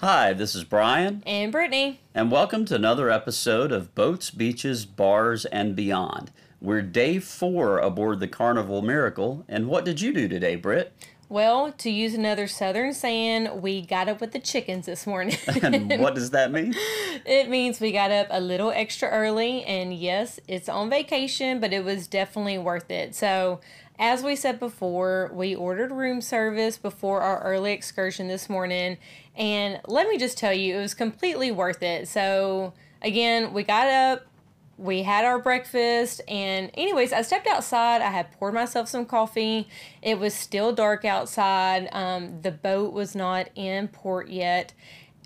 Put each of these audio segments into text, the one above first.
Hi, this is Brian, And Brittany. and welcome to another episode of Boats, Beaches, Bars, and Beyond. We're day four aboard the Carnival Miracle, and what did you do today, Britt? Well, to use another southern saying, we got up with the chickens this morning. And what does that mean? it means we got up a little extra early, and yes, it's on vacation, but it was definitely worth it. So, as we said before, we ordered room service before our early excursion this morning, and let me just tell you, it was completely worth it. So, again, we got up, we had our breakfast and anyways i stepped outside. I had poured myself some coffee. It was still dark outside. Um, the boat was not in port yet.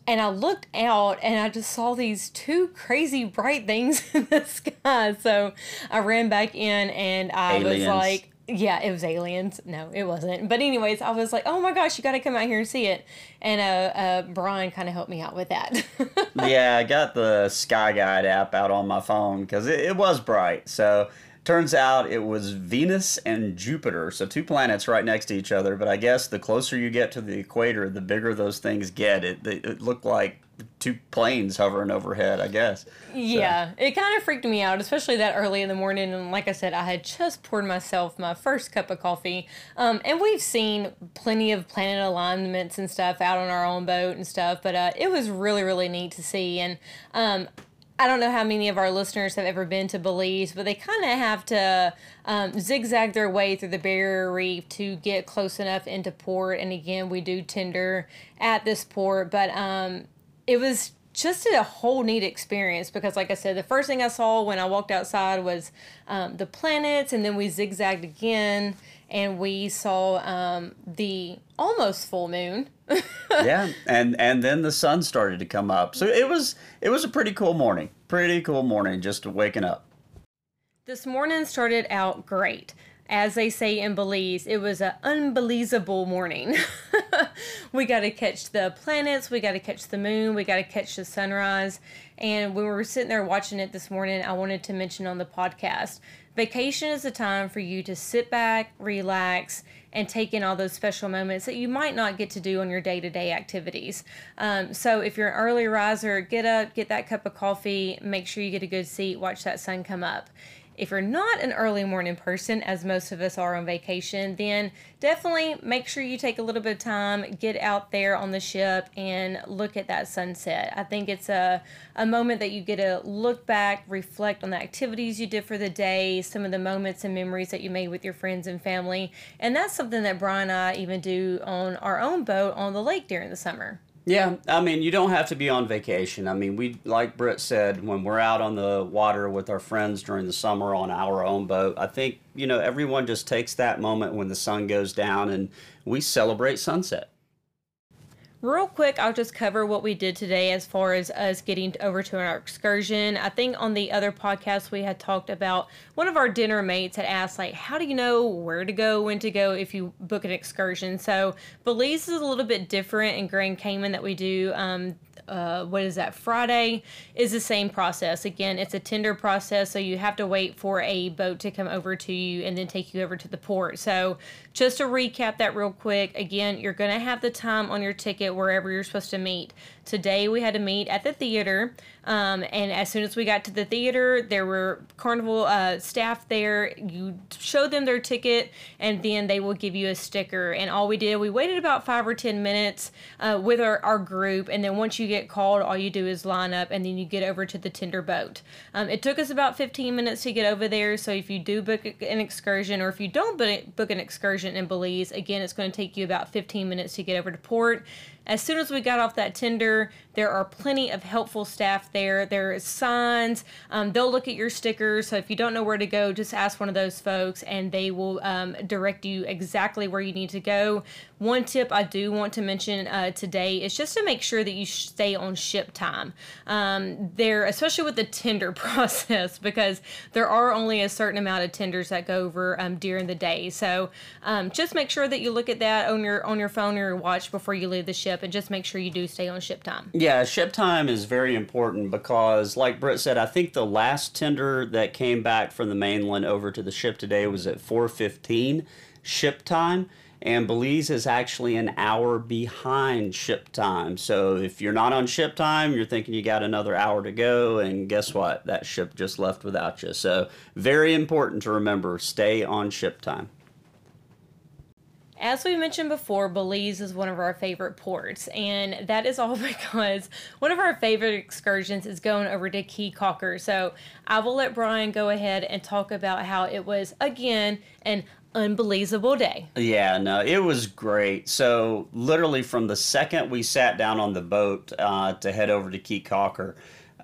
And i looked out and i just saw these two crazy bright things in the sky. So i ran back in and i Aliens. was like yeah, it was aliens. No, it wasn't. But anyways, I was like, "Oh my gosh, you got to come out here and see it." And uh, uh Brian kind of helped me out with that. yeah, I got the Sky Guide app out on my phone because it, it was bright. So, turns out it was Venus and Jupiter, so two planets right next to each other. But I guess the closer you get to the equator, the bigger those things get. It, it, it looked like two planes hovering overhead, I guess. Yeah, it kind of freaked me out, especially that early in the morning. And like I said, I had just poured myself my first cup of coffee. Um, and we've seen plenty of planet alignments and stuff out on our own boat and stuff, but uh, it was really, really neat to see. And um, I don't know how many of our listeners have ever been to Belize, but they kind of have to um, zigzag their way through the barrier reef to get close enough into port. And again, we do tender at this port, but um, it was just a whole neat experience because like i said the first thing i saw when i walked outside was um, the planets and then we zigzagged again and we saw um, the almost full moon yeah, and and then the sun started to come up. So it was it was a pretty cool morning. Pretty cool morning just waking up. this morning started out great as they say in Belize, it was an unbelievable morning. we got to catch the planets, we got to catch the moon, we got to catch the sunrise. And when we were sitting there watching it this morning, I wanted to mention on the podcast vacation is a time for you to sit back, relax, and take in all those special moments that you might not get to do on your day to day activities. Um, so if you're an early riser, get up, get that cup of coffee, make sure you get a good seat, watch that sun come up. If you're not an early morning person, as most of us are on vacation, then definitely make sure you take a little bit of time, get out there on the ship and look at that sunset. I think it's a, a moment that you get to look back, reflect on the activities you did for the day, some of the moments and memories that you made with your friends and family. And that's something that Brian and I even do on our own boat on the lake during the summer. Yeah, I mean, you don't have to be on vacation. I mean, we like Britt said, when we're out on the water with our friends during the summer on our own boat, I think you know everyone just takes that moment when the sun goes down and we celebrate sunset. Real quick, I'll just cover what we did today as far as us getting over to our excursion. I think on the other podcast we had talked about one of our dinner mates had asked like, how do you know where to go, when to go if you book an excursion? So Belize is a little bit different in Grand Cayman that we do. Um, uh, what is that friday is the same process. Again it's a tender process so you have to wait for a boat to come over to you and then take you over to the port. So just to recap that real quick again you're going to have the time on your ticket wherever you're supposed to meet. Today we had to meet at the theater um, and as soon as we got to the theater there were carnival uh, staff there. You show them their ticket and then they will give you a sticker. And all we did we waited about five or ten minutes uh, with our, our group. And then once you get called all you do is line up and then you get over to the tender boat um, it took us about 15 minutes to get over there. So if you do book an excursion or if you don't book an excursion in belize again it's going to take you about 15 minutes to get over to port as soon as we got off that tender, there are plenty of helpful staff there. There is signs. Um, they'll look at your stickers. So if you don't know where to go, just ask one of those folks and they will um, direct you exactly where you need to go. One tip I do want to mention uh, today is just to make sure that you stay on ship time. Um, there, especially with the tender process, because there are only a certain amount of tenders that go over um, during the day. So um, just make sure that you look at that on your on your phone or your watch before you leave the ship, and just make sure you do stay on ship time. Yeah, ship time is very important because, like Britt said, I think the last tender that came back from the mainland over to the ship today was at 4:15 ship time and Belize is actually an hour behind ship time. So if you're not on ship time, you're thinking you got another hour to go, and guess what? That ship just left without you. So very important to remember stay on ship time. As we mentioned before, Belize is one of our favorite ports, and that is all because one of our favorite excursions is going over to Caye Caulker. So I will let Brian go ahead and talk about how it was, again, an unbelievable day. Yeah, no, it was great. So, literally, from the second we sat down on the boat uh, to head over to Caye Caulker,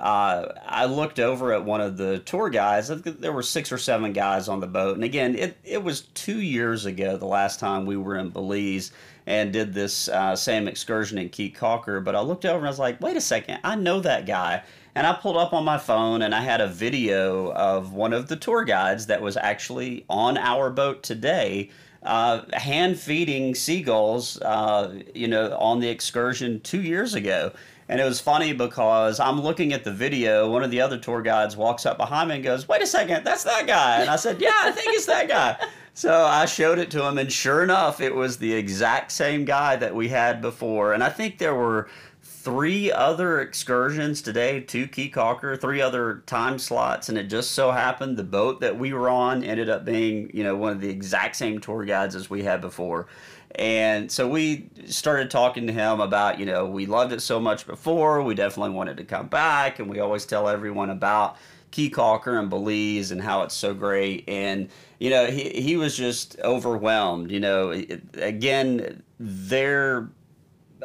uh, I looked over at one of the tour guys. There were six or seven guys on the boat. And again, it, it was two years ago, the last time we were in Belize and did this uh, same excursion in Caye Caulker. But I looked over and I was like, wait a second, I know that guy. And I pulled up on my phone and I had a video of one of the tour guides that was actually on our boat today. Uh, hand feeding seagulls, uh, you know, on the excursion two years ago. And it was funny because I'm looking at the video. One of the other tour guides walks up behind me and goes, Wait a second, that's that guy. And I said, Yeah, I think it's that guy. So I showed it to him, and sure enough, it was the exact same guy that we had before. And I think there were three other excursions today to Caye Caulker, three other time slots, and it just so happened the boat that we were on ended up being, you know, one of the exact same tour guides as we had before. And so we started talking to him about, you know, we loved it so much before, we definitely wanted to come back, and we always tell everyone about Caye Caulker and Belize and how it's so great. And, you know, he, he was just overwhelmed. You know, again, their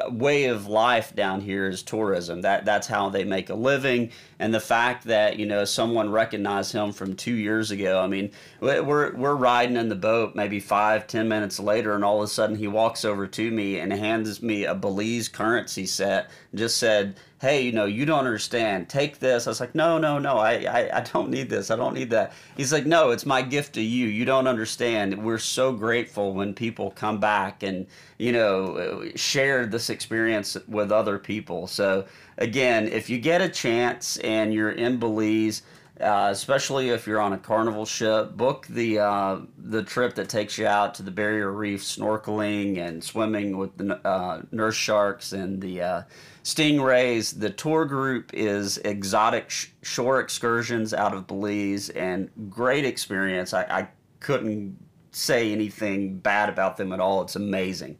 way of life down here is tourism. That that's how they make a living. And the fact that you know someone recognized him from two years ago. I mean, we're we're riding in the boat maybe five ten minutes later, and all of a sudden he walks over to me and hands me a Belize currency set. And just said, hey, you know, you don't understand. Take this. I was like, no, no, no, I, I, I don't need this. I don't need that. He's like, no, it's my gift to you. You don't understand. We're so grateful when people come back and, you know, share this experience with other people. So, again, if you get a chance and you're in Belize, uh, especially if you're on a carnival ship. Book the uh, the trip that takes you out to the barrier reef, snorkeling and swimming with the uh, nurse sharks and the uh, stingrays. The tour group is exotic sh- shore excursions out of Belize, and great experience. I, I couldn't say anything bad about them at all. It's amazing.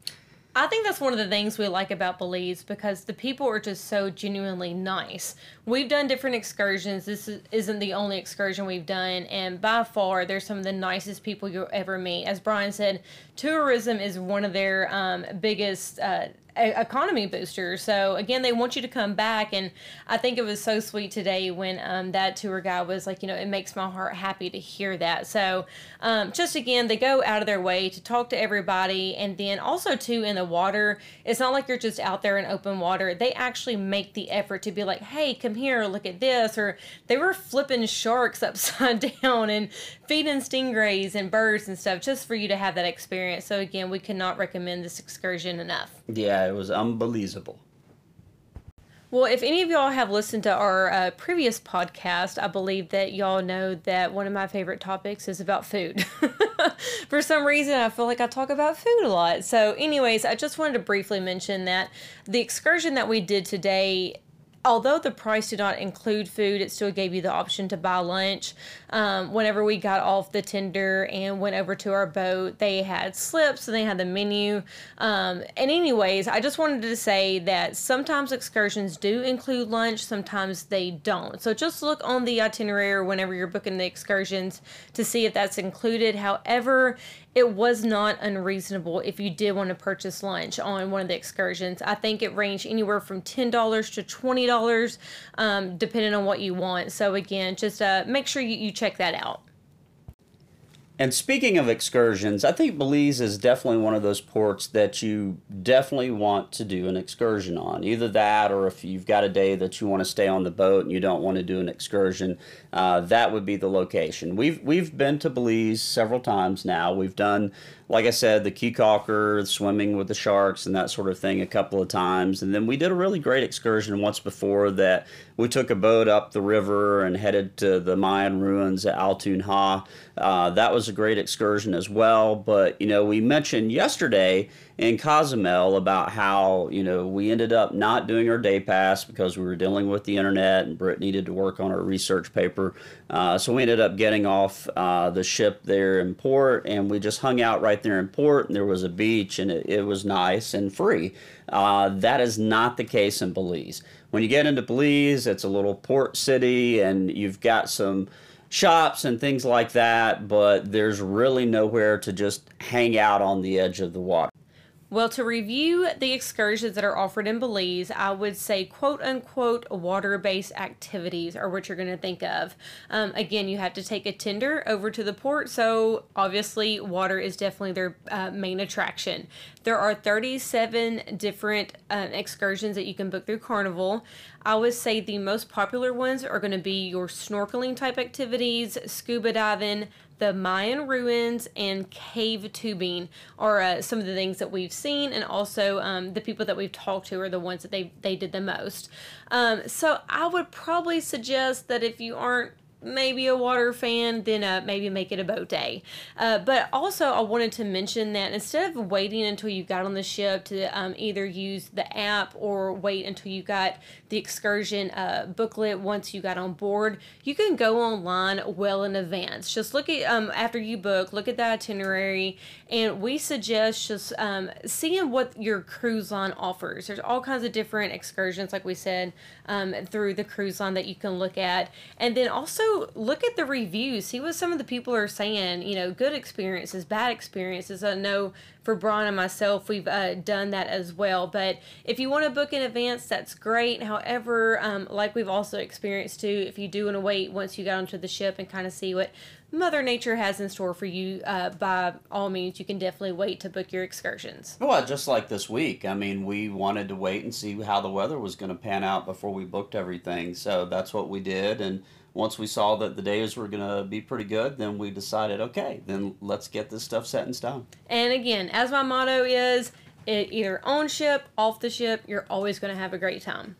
I think that's one of the things we like about Belize because the people are just so genuinely nice. We've done different excursions. This isn't the only excursion we've done, and by far, they're some of the nicest people you'll ever meet. As Brian said, tourism is one of their um, biggest. Uh, economy booster. So again, they want you to come back, and I think it was so sweet today when um, that tour guide was like, you know, it makes my heart happy to hear that. So um, just again, they go out of their way to talk to everybody, and then also too in the water, it's not like you're just out there in open water. They actually make the effort to be like, hey, come here, look at this, or they were flipping sharks upside down and feeding stingrays and birds and stuff just for you to have that experience. So again, we cannot recommend this excursion enough. Yeah, it was unbelievable. Well, if any of y'all have listened to our uh, previous podcast, I believe that y'all know that one of my favorite topics is about food. For some reason, I feel like I talk about food a lot. So, anyways, I just wanted to briefly mention that the excursion that we did today although the price did not include food, it still gave you the option to buy lunch. Um, whenever we got off the tender and went over to our boat, they had slips and they had the menu. Um, and, anyways, I just wanted to say that sometimes excursions do include lunch, sometimes they don't. So just look on the itinerary whenever you're booking the excursions to see if that's included. However, it was not unreasonable if you did want to purchase lunch on one of the excursions. I think it ranged anywhere from $10 to $20, um, depending on what you want. So, again, just uh, make sure you, you check that out. And speaking of excursions, I think Belize is definitely one of those ports that you definitely want to do an excursion on. Either that, or if you've got a day that you want to stay on the boat and you don't want to do an excursion, uh, that would be the location. We've we've been to Belize several times now. We've done like I said, the key swimming with the sharks, and that sort of thing a couple of times. And then we did a really great excursion once before that we took a boat up the river and headed to the Mayan ruins at Altun Ha. Uh, that was a great excursion as well. But, you know, we mentioned yesterday in Cozumel about how, you know, we ended up not doing our day pass because we were dealing with the internet and Britt needed to work on her research paper. Uh, so we ended up getting off uh, the ship there in port and we just hung out right there in port and there was a beach and it, it was nice and free. Uh, that is not the case in Belize. When you get into Belize, it's a little port city and you've got some shops and things like that, but there's really nowhere to just hang out on the edge of the water. Well, to review the excursions that are offered in Belize, I would say quote unquote water based activities are what you're going to think of. Um, again, you have to take a tender over to the port, so obviously, water is definitely their uh, main attraction. There are 37 different uh, excursions that you can book through Carnival. I would say the most popular ones are going to be your snorkeling type activities, scuba diving, the Mayan ruins and cave tubing are uh, some of the things that we've seen, and also um, the people that we've talked to are the ones that they they did the most. Um, so I would probably suggest that if you aren't maybe a water fan, then uh, maybe make it a boat day. Uh, but also, I wanted to mention that instead of waiting until you got on the ship to um, either use the app or wait until you got the excursion uh, booklet once you got on board, you can go online well in advance. Just look at um, after you book, look at the itinerary, and we suggest just um, seeing what your cruise line offers. There's all kinds of different excursions, like we said, um, through the cruise line that you can look at, and then also look at the reviews. See what some of the people are saying. You know, good experiences, bad experiences. I know for Brian and myself, we've uh, done that as well. But if you want to book in advance, that's great. However, um, like we've also experienced too, if you do want to wait once you get onto the ship and kind of see what Mother Nature has in store for you, uh, by all means, you can definitely wait to book your excursions. Well, just like this week, I mean, we wanted to wait and see how the weather was going to pan out before we booked everything. So that's what we did. And once we saw that the days were going to be pretty good, then we decided, okay, then let's get this stuff set in stone. And again, as my motto is, it either on ship, off the ship, you're always going to have a great time.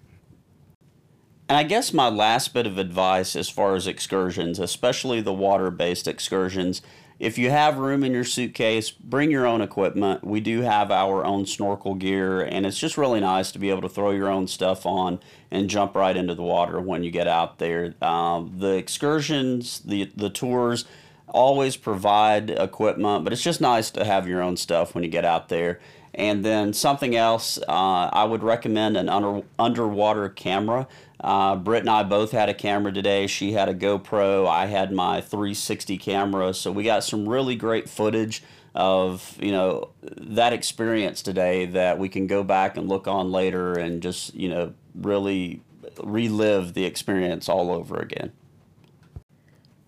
And I guess my last bit of advice as far as excursions, especially the water based excursions, if you have room in your suitcase, bring your own equipment. We do have our own snorkel gear, and it's just really nice to be able to throw your own stuff on and jump right into the water when you get out there. Um, the excursions, the the tours, always provide equipment, but it's just nice to have your own stuff when you get out there. And then something else, uh, I would recommend an under, underwater camera. Uh, Britt and I both had a camera today. She had a GoPro. I had my 360 camera. So we got some really great footage of you know that experience today that we can go back and look on later and just you know really relive the experience all over again.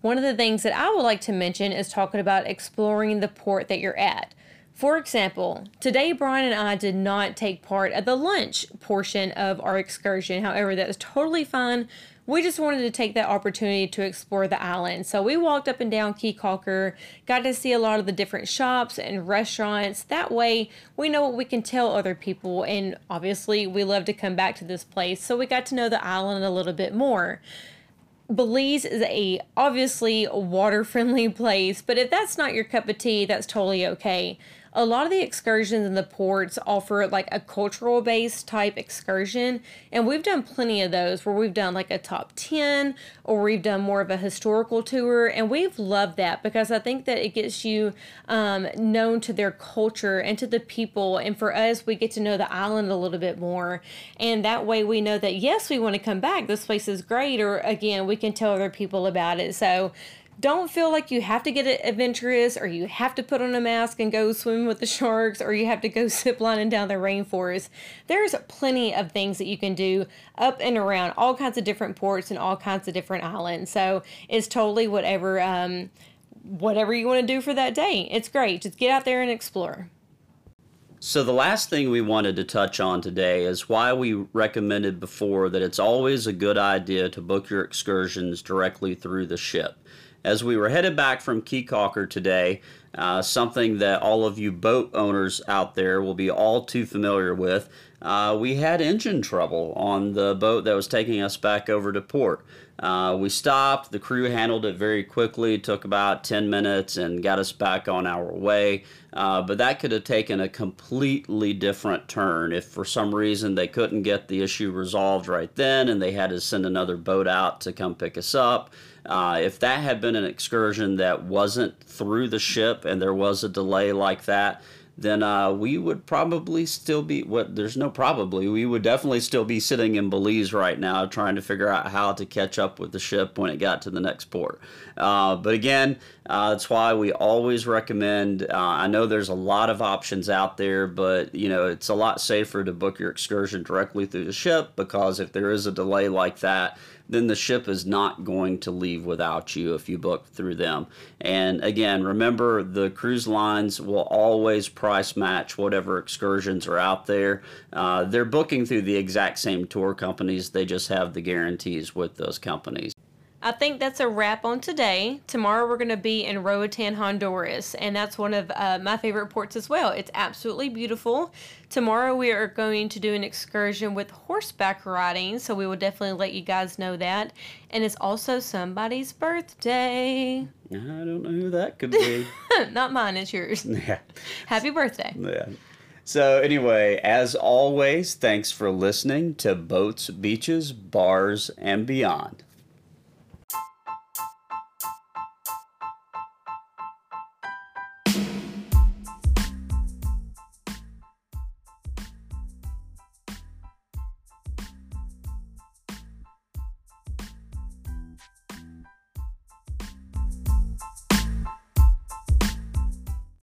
One of the things that I would like to mention is talking about exploring the port that you're at. For example, today Brian and I did not take part at the lunch portion of our excursion. However, that is totally fine. We just wanted to take that opportunity to explore the island. So we walked up and down Caye Caulker, got to see a lot of the different shops and restaurants. That way, we know what we can tell other people. And obviously, we love to come back to this place. So we got to know the island a little bit more. Belize is a obviously water friendly place, but if that's not your cup of tea, that's totally okay a lot of the excursions in the ports offer like a cultural based type excursion and we've done plenty of those where we've done like a top 10 or we've done more of a historical tour and we've loved that because i think that it gets you um, known to their culture and to the people and for us we get to know the island a little bit more and that way we know that yes we want to come back. This place is great or again we can tell other people about it. So don't feel like you have to get adventurous or you have to put on a mask and go swim with the sharks or you have to go zip lining down the rainforest. There's plenty of things that you can do up and around all kinds of different ports and all kinds of different islands. So it's totally whatever um, whatever you want to do for that day. It's great. Just get out there and explore. So, the last thing we wanted to touch on today is why we recommended before that it's always a good idea to book your excursions directly through the ship. As we were headed back from Caye Caulker today, uh, something that all of you boat owners out there will be all too familiar with. Uh, we had engine trouble on the boat that was taking us back over to port. Uh, we stopped, the crew handled it very quickly, it took about 10 minutes and got us back on our way. Uh, but that could have taken a completely different turn if for some reason they couldn't get the issue resolved right then and they had to send another boat out to come pick us up. Uh, if that had been an excursion that wasn't through the ship and there was a delay like that, then uh, we would probably still be what there's no probably we would definitely still be sitting in Belize right now trying to figure out how to catch up with the ship when it got to the next port. Uh, but again, uh, that's why we always recommend. Uh, I know there's a lot of options out there, but you know it's a lot safer to book your excursion directly through the ship because if there is a delay like that, then the ship is not going to leave without you if you book through them. And again, remember the cruise lines will always price match whatever excursions are out there. Uh, they're booking through the exact same tour companies, they just have the guarantees with those companies. I think that's a wrap on today. Tomorrow we're going to be in Roatan, Honduras, and that's one of uh, my favorite ports as well. It's absolutely beautiful. Tomorrow we are going to do an excursion with horseback riding, so we will definitely let you guys know that. And it's also somebody's birthday. I don't know who that could be. Not mine, it's yours. yeah. Happy birthday. Yeah. So, anyway, as always, thanks for listening to Boats, Beaches, Bars, and Beyond.